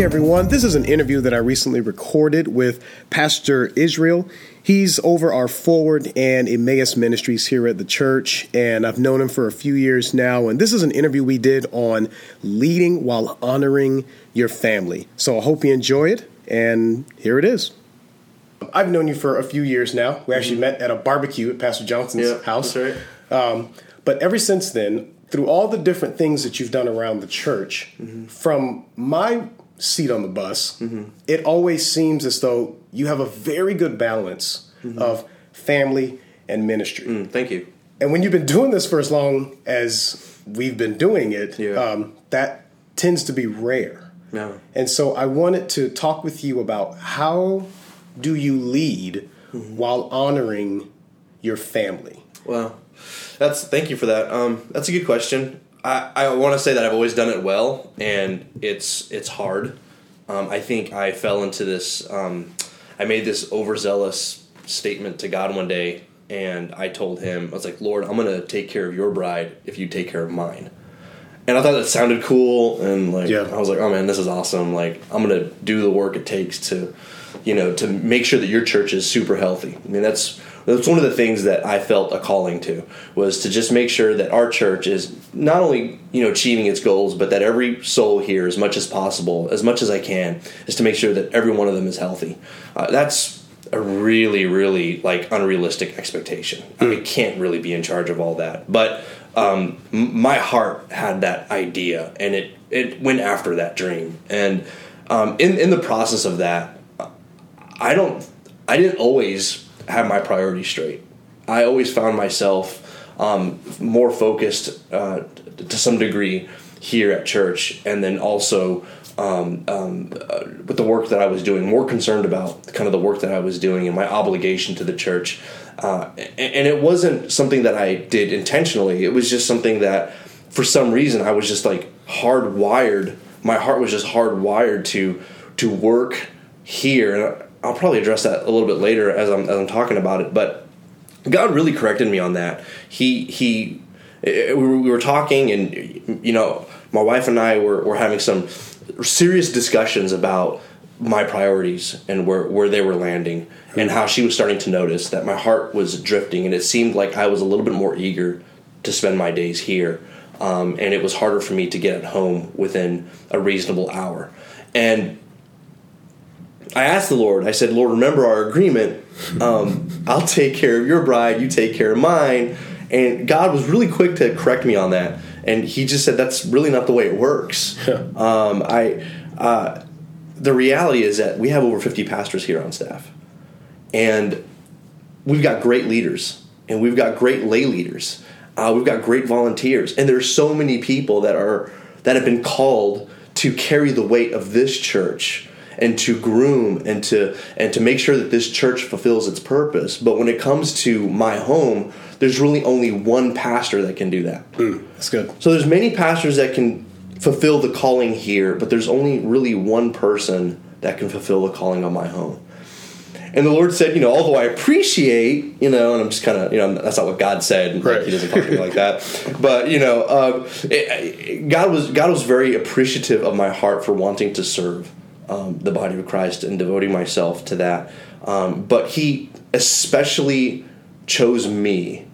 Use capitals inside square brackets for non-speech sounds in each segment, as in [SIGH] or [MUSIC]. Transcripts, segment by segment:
Hey everyone, this is an interview that I recently recorded with Pastor Israel. He's over our Forward and Emmaus ministries here at the church, and I've known him for a few years now. And this is an interview we did on leading while honoring your family. So I hope you enjoy it, and here it is. I've known you for a few years now. We actually met at a barbecue at Pastor Johnson's Yeah, house. right. Um, but ever since then, through all the different things that you've done around the church, from my seat on the bus, it always seems as though you have a very good balance of family and ministry. Mm, thank you. And when you've been doing this for as long as we've been doing it, Yeah. um, that tends to be rare. Yeah. And so I wanted to talk with you about how do you lead while honoring your family? Well, that's thank you for that. Um, that's a good question. I, I want to say that I've always done it well, and it's it's hard. Um, I think I fell into this. Um, I made this overzealous statement to God one day, and I told Him, I was like, "Lord, I'm going to take care of your bride if you take care of mine." And I thought that sounded cool, and like Yeah. I was like, "Oh man, this is awesome!" Like I'm going to do the work it takes to, you know, to make sure that your church is super healthy. I mean, that's that's one of the things that I felt a calling to was to just make sure that our church is not only you know achieving its goals, but that every soul here, as much as possible, as much as I can, is to make sure that every one of them is healthy. Uh, that's a really, really like unrealistic expectation. I can't really be in charge of all that, but um, m- my heart had that idea, and it it went after that dream. And um, in in the process of that, I don't. I didn't always have my priorities straight. I always found myself um, more focused uh, to some degree here at church, and then also um, um, uh, with the work that I was doing, more concerned about kind of the work that I was doing and my obligation to the church. Uh, and, and it wasn't something that I did intentionally. It was just something that, for some reason, I was just like hardwired. My heart was just hardwired to to work here, I'll probably address that a little bit later as I'm as I'm talking about it. But God really corrected me on that. He he, eh, we were, we were talking, and you know, my wife and I were were having some serious discussions about my priorities and where where they were landing, and how she was starting to notice that my heart was drifting, and it seemed like I was a little bit more eager to spend my days here. Um, and it was harder for me to get at home within a reasonable hour. And I asked the Lord, I said, Lord, remember our agreement. Um, I'll take care of your bride, you take care of mine. And God was really quick to correct me on that. And He just said, that's really not the way it works. [LAUGHS] um, I, uh, the reality is that we have over 50 pastors here on staff. And we've got great leaders, and we've got great lay leaders. Uh, we've got great volunteers, and there's so many people that are that have been called to carry the weight of this church and to groom and to and to make sure that this church fulfills its purpose. But when it comes to my home, there's really only one pastor that can do that. That's good. So there's many pastors that can fulfill the calling here, but there's only really one person that can fulfill the calling on my home. And the Lord said, you know, although I appreciate, you know, and I'm just kind of, you know, that's not what God said. Like, Right. he doesn't talk to me like that. [LAUGHS] But you know, uh, it- God was God was very appreciative of my heart for wanting to serve um, the body of Christ and devoting myself to that. Um, but He especially chose me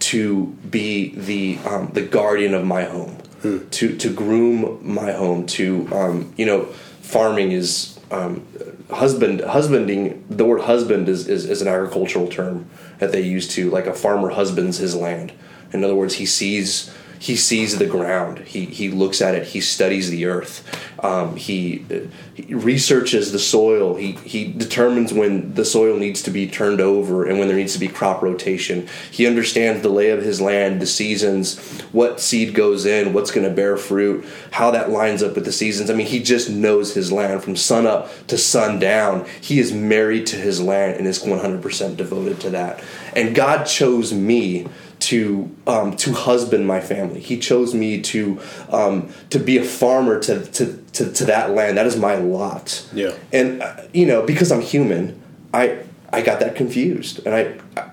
to be the um, the guardian of my home, to to groom my home. To um, you know, farming is um, husband husbanding. The word husband is, is is an agricultural term that they use to like a farmer husbands his land. In other words, he sees he sees the ground. He he looks at it. He studies the earth. Um, he, he researches the soil. He he determines when the soil needs to be turned over and when there needs to be crop rotation. He understands the lay of his land, the seasons, what seed goes in, what's going to bear fruit, how that lines up with the seasons. I mean, he just knows his land from sun up to sun down. He is married to his land and is 100% devoted to that. And God chose me to um, to husband my family. He chose me to um, to be a farmer to, to to to that land. That is my lot. Yeah. And uh, you know, because I'm human, I I got that confused, and I, I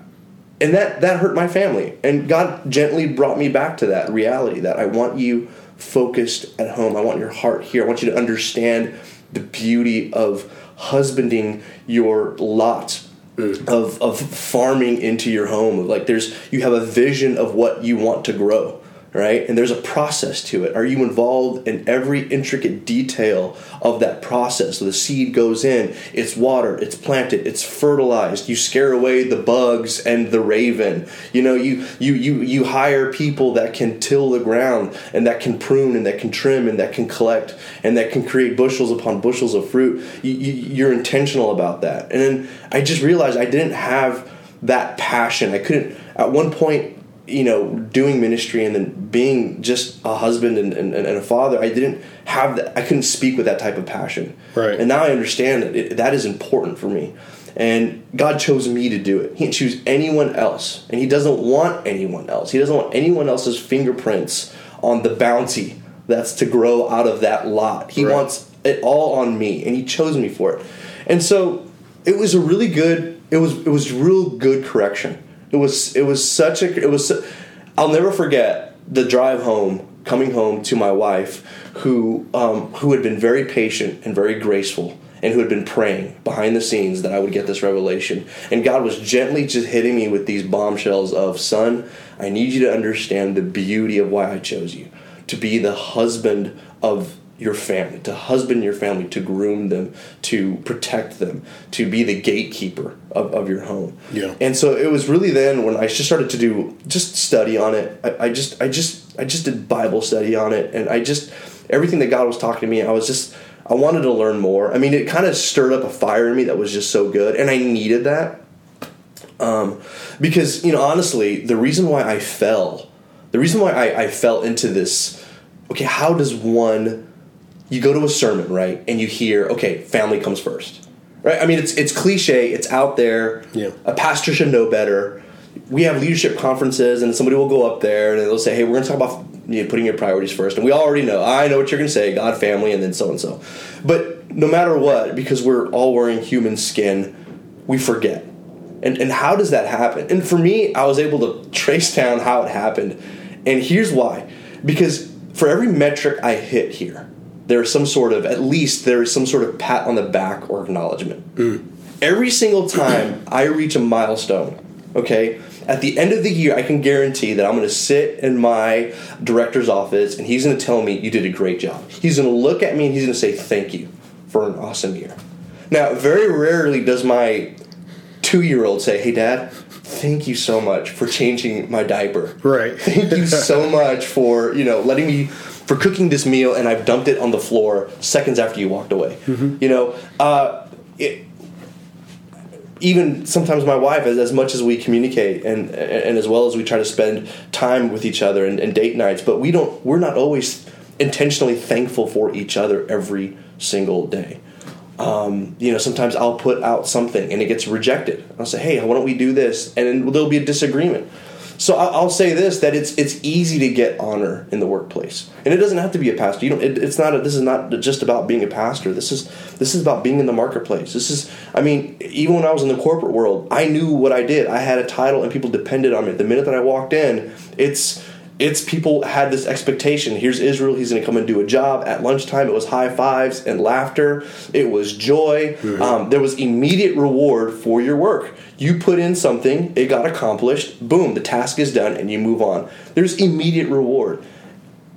and that that hurt my family. And God gently brought me back to that reality that I want you focused at home. I want your heart here. I want you to understand the beauty of husbanding your lot of of farming into your home. Like there's you have a vision of what you want to grow right? And there's a process to it. Are you involved in every intricate detail of that process? So the seed goes in it's watered it's planted it's fertilized. You scare away the bugs and the raven. You know you you you you hire people that can till the ground and that can prune and that can trim and that can collect and that can create bushels upon bushels of fruit. You, you, you're intentional about that. And then i just realized i didn't have that passion. I couldn't at one point you know, doing ministry and then being just a husband and, and, and, a father, I didn't have that. I couldn't speak with that type of passion. Right. And now I understand that it, that is important for me. And God chose me to do it. He didn't choose anyone else. And He doesn't want anyone else. He doesn't want anyone else's fingerprints on the bounty that's to grow out of that lot. He Right. wants it all on me. And He chose me for it. And so it was a really good, it was, it was real good correction. It was it was such a it was I'll never forget the drive home coming home to my wife who um, who had been very patient and very graceful and who had been praying behind the scenes that I would get this revelation. And God was gently just hitting me with these bombshells of son I need you to understand the beauty of why I chose you. To be the husband of your family, to husband your family, to groom them, to protect them, to be the gatekeeper of, of your home. Yeah. And so it was really then when I just started to do just study on it. I, I just I just I just did Bible study on it and I just everything that God was talking to me, I was just I wanted to learn more. I mean, it kind of stirred up a fire in me that was just so good, and I needed that. Um, because you know, honestly, the reason why I fell, the reason why I, I fell into this, okay, how does one, you go to a sermon, right, and you hear, okay, family comes first, right? I mean, it's it's cliche, it's out there. Yeah. A pastor should know better. We have leadership conferences, and somebody will go up there and they'll say, "Hey, we're going to talk about you know, putting your priorities first. And we already know. I know what you're going to say: God, family, and then so and so. But no matter what, because we're all wearing human skin, we forget. And and how does that happen? And for me, I was able to trace down how it happened. And here's why: because for every metric I hit here, there's some sort of at least there is some sort of pat on the back or acknowledgement. Every single time I reach a milestone, okay, at the end of the year, I can guarantee that I'm going to sit in my director's office and he's going to tell me, You did a great job. He's going to look at me and he's going to say, Thank you for an awesome year. Now, very rarely does my two year old say, Hey, dad, thank you so much for changing my diaper. Right. Thank you so [LAUGHS] much for, you know, letting me for cooking this meal and I've dumped it on the floor seconds after you walked away. You know, uh, it, even sometimes my wife, as, as much as we communicate and and as well as we try to spend time with each other and, and date nights, but we don't we're not always intentionally thankful for each other every single day. Um, you know, sometimes I'll put out something and it gets rejected. I'll say, "Hey, why don't we do this?" And then there'll be a disagreement. So I'll say this: that it's it's easy to get honor in the workplace, and it doesn't have to be a pastor. You don't. It, it's not. A, this is not just about being a pastor. This is this is about being in the marketplace. This is. I mean, even when I was in the corporate world, I knew what I did. I had a title, and people depended on me. The minute that I walked in, it's it's people had this expectation. Here's Israel. He's going to come and do a job. At lunchtime, it was high fives and laughter. It was joy. Um, there was immediate reward for your work. You put in something, it got accomplished. Boom, the task is done, and you move on. There's immediate reward.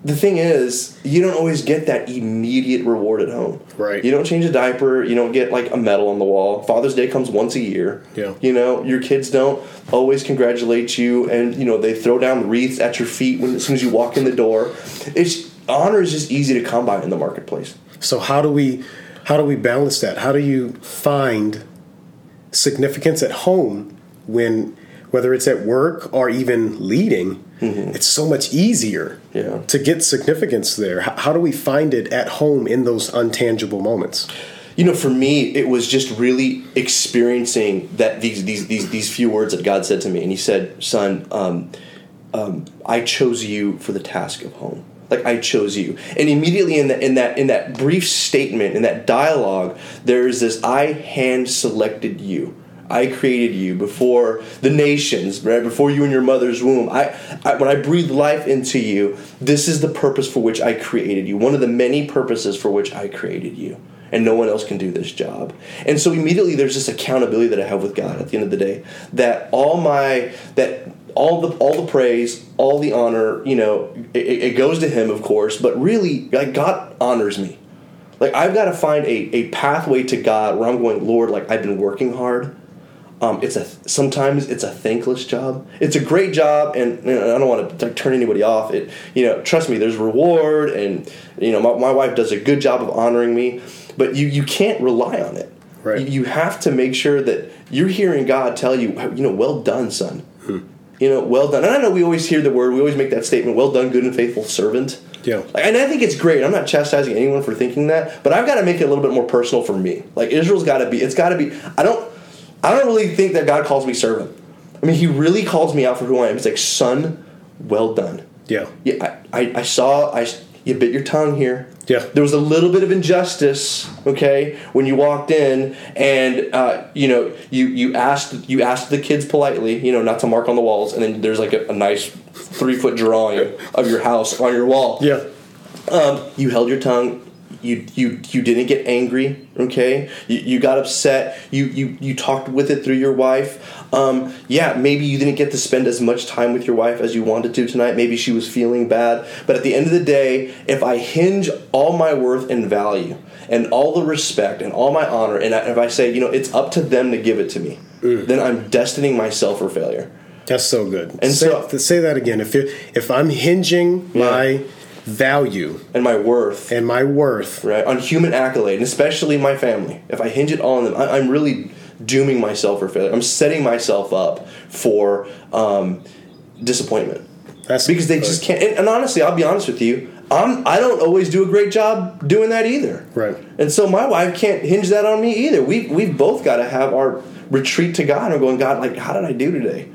The thing is, you don't always get that immediate reward at home. Right. You don't change a diaper. You don't get like a medal on the wall. Father's Day comes once a year. Yeah. You know, your kids don't always congratulate you, and you know they throw down wreaths at your feet when as soon as you walk in the door. It's honor is just easy to come by in the marketplace. So how do we how do we balance that? How do you find significance at home when whether it's at work or even leading, it's so much easier Yeah. to get significance there. How, how do we find it at home in those untangible moments? You know, for me, it was just really experiencing that these these these these few words that God said to me, and He said, "Son, um, um, I chose you for the task of home. Like I chose you." And immediately in that in that in that brief statement in that dialogue, there is this: "I hand selected you." I created you before the nations, right? Before you in your mother's womb. I, I, when I breathed life into you, this is the purpose for which I created you. One of the many purposes for which I created you. and no one else can do this job. And so immediately there's this accountability that I have with God at the end of the day that all my that all the all the praise, all the honor, you know, it, it goes to Him, of course. But really, like God honors me. Like I've got to find a, a pathway to God where I'm going, Lord. Like I've been working hard. Um, it's a sometimes it's a thankless job. It's a great job, and you know, I don't want to turn anybody off. It you know, trust me, there's reward, and you know, my, my wife does a good job of honoring me. But you you can't rely on it. Right. You, you have to make sure that you're hearing God tell you, you know, well done, son. Hmm. You know, well done. And I know we always hear the word, we always make that statement, well done, good and faithful servant. Yeah. And I think it's great. I'm not chastising anyone for thinking that, but I've got to make it a little bit more personal for me. Like Israel's got to be. It's got to be. I don't. I don't really think that God calls me servant. I mean, He really calls me out for who I am. It's like, son, well done. Yeah. Yeah. I, I, I saw. I you bit your tongue here. Yeah. There was a little bit of injustice, okay, when you walked in, and uh, you know, you you asked you asked the kids politely, you know, not to mark on the walls, and then there's like a, a nice three foot drawing of your house on your wall. Yeah. Um, you held your tongue. You you you didn't get angry. Okay. You, you got upset. You you you talked with it through your wife. Um, yeah, maybe you didn't get to spend as much time with your wife as you wanted to tonight. Maybe she was feeling bad. But at the end of the day, if I hinge all my worth and value and all the respect and all my honor, and I, if I say, you know, it's up to them to give it to me, then I'm destining myself for failure. That's so good. And say, so- say that again. If you, if I'm hinging my value And my worth. And my worth, right on human accolade and especially my family. If i hinge it all on them I, i'm really dooming myself for failure. I'm setting myself up for um, disappointment. That's because they just can't and, and honestly i'll be honest with you I'm, i don't always do a great job doing that either. Right. and so my wife can't hinge that on me either. We, we've both got to have our retreat to god and going god like how did i do today?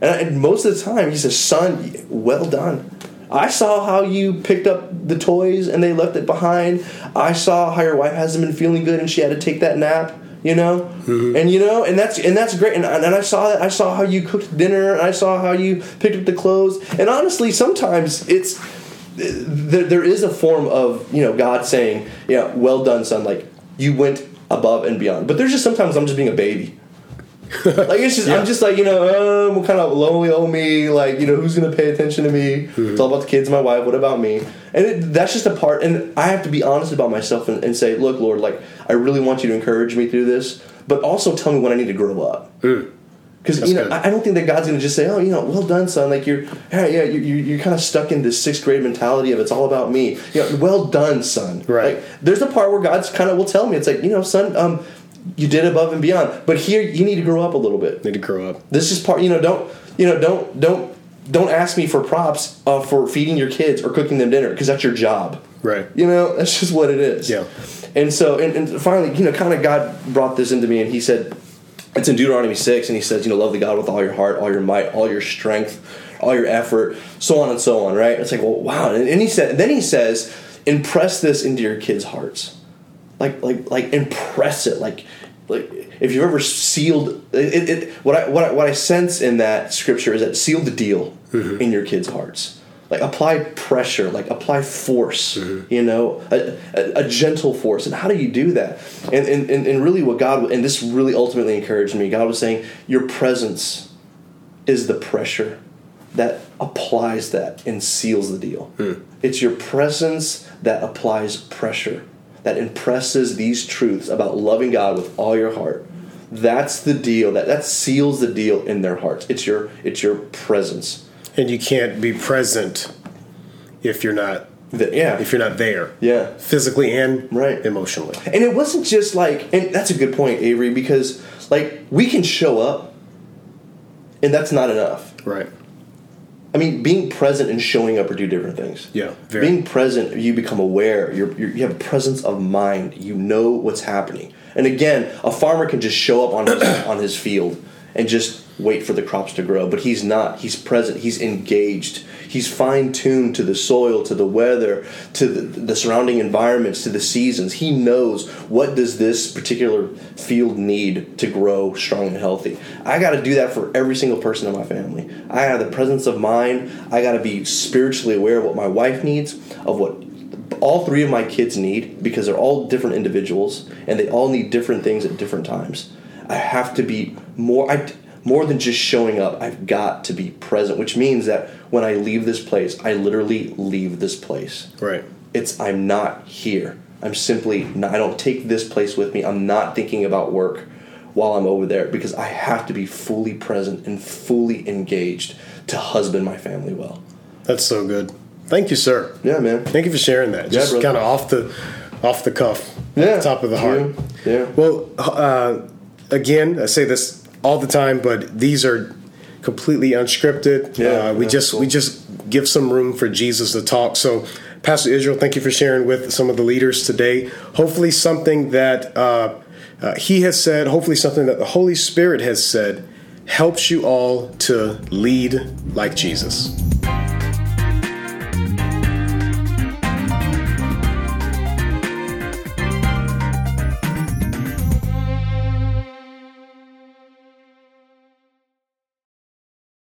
And, I- and most of the time he says son well done I saw how you picked up the toys and they left it behind. I saw how your wife hasn't been feeling good and she had to take that nap. You know, mm-hmm. and you know, and that's and that's great. And, and I saw that. I saw how you cooked dinner. And I saw how you picked up the clothes. And honestly, sometimes it's there, there is a form of you know God saying, "Yeah, well done, son." Like you went above and beyond. But there's just sometimes I'm just being a baby. [LAUGHS] like it's just Yeah. I'm just like you know um, what kind of lonely old me like you know who's gonna pay attention to me? It's all about the kids my wife what about me? And it, that's just a part and I have to be honest about myself and, and say look Lord like I really want you to encourage me through this but also tell me when I need to grow up. Because you know good. I I don't think that God's gonna just say oh you know well done son like you're yeah yeah you're, you're you're kind of stuck in this sixth grade mentality of it's all about me. You know well done son. Right. like there's a part where God's kind of will tell me it's like you know son um you did above and beyond. But here you need to grow up a little bit. Need to grow up. this is part you know don't you know don't don't don't ask me for props uh, for feeding your kids or cooking them dinner because that's your job. Right. you know that's just what it is. Yeah. and so and, and finally you know kind of god brought this into me and he said it's in deuteronomy 6 and he says you know love the god with all your heart all your might all your strength all your effort so on and so on right? It's like well wow. And, and he said then he says impress this into your kids hearts like like like impress it like like if you've ever sealed it, it, what I what I, what I sense in that scripture is that seal the deal mm-hmm. in your kids' hearts. Like apply pressure, like apply force, mm-hmm. you know, a, a, a gentle force. And how do you do that? And, and and and really, what God and this really ultimately encouraged me. God was saying, your presence is the pressure that applies that and seals the deal. Hmm. It's your presence that applies pressure, that impresses these truths about loving God with all your heart. That's the deal. That that seals the deal in their hearts. It's your it's your presence. And you can't be present if you're not That, yeah. if you're not there. yeah. Physically and Right. emotionally. And it wasn't just like, and that's a good point, Avery, because like we can show up, and that's not enough. Right. I mean, being present and showing up are two different things. Yeah. Very. Being present, you become aware. You're, you're, you have presence of mind. You know what's happening. And again, a farmer can just show up on his, [COUGHS] on his field and just wait for the crops to grow, but he's not. He's present. He's engaged. He's fine tuned to the soil, to the weather, to the, the surrounding environments, to the seasons. He knows what does this particular field need to grow strong and healthy. I got to do that for every single person in my family. I have the presence of mind. I got to be spiritually aware of what my wife needs, of what all three of my kids need because they're all different individuals and they all need different things at different times. I have to be more I more than just showing up. I've got to be present, which means that when I leave this place, I literally leave this place. Right. It's I'm not here. I'm simply not, I don't take this place with me. I'm not thinking about work while I'm over there because I have to be fully present and fully engaged to husband my family well. That's so good. Thank you, sir. Yeah, man. Thank you for sharing that. Just brother. kind of off the off the cuff, Yeah. top of the heart. Yeah. yeah. Well, uh, again, I say this all the time, but these are completely unscripted. Yeah, uh, we just cool. we just give some room for Jesus to talk. So, Pastor Israel, thank you for sharing with some of the leaders today. Hopefully, something that uh, uh, he has said, hopefully, something that the Holy Spirit has said, helps you all to lead like Jesus.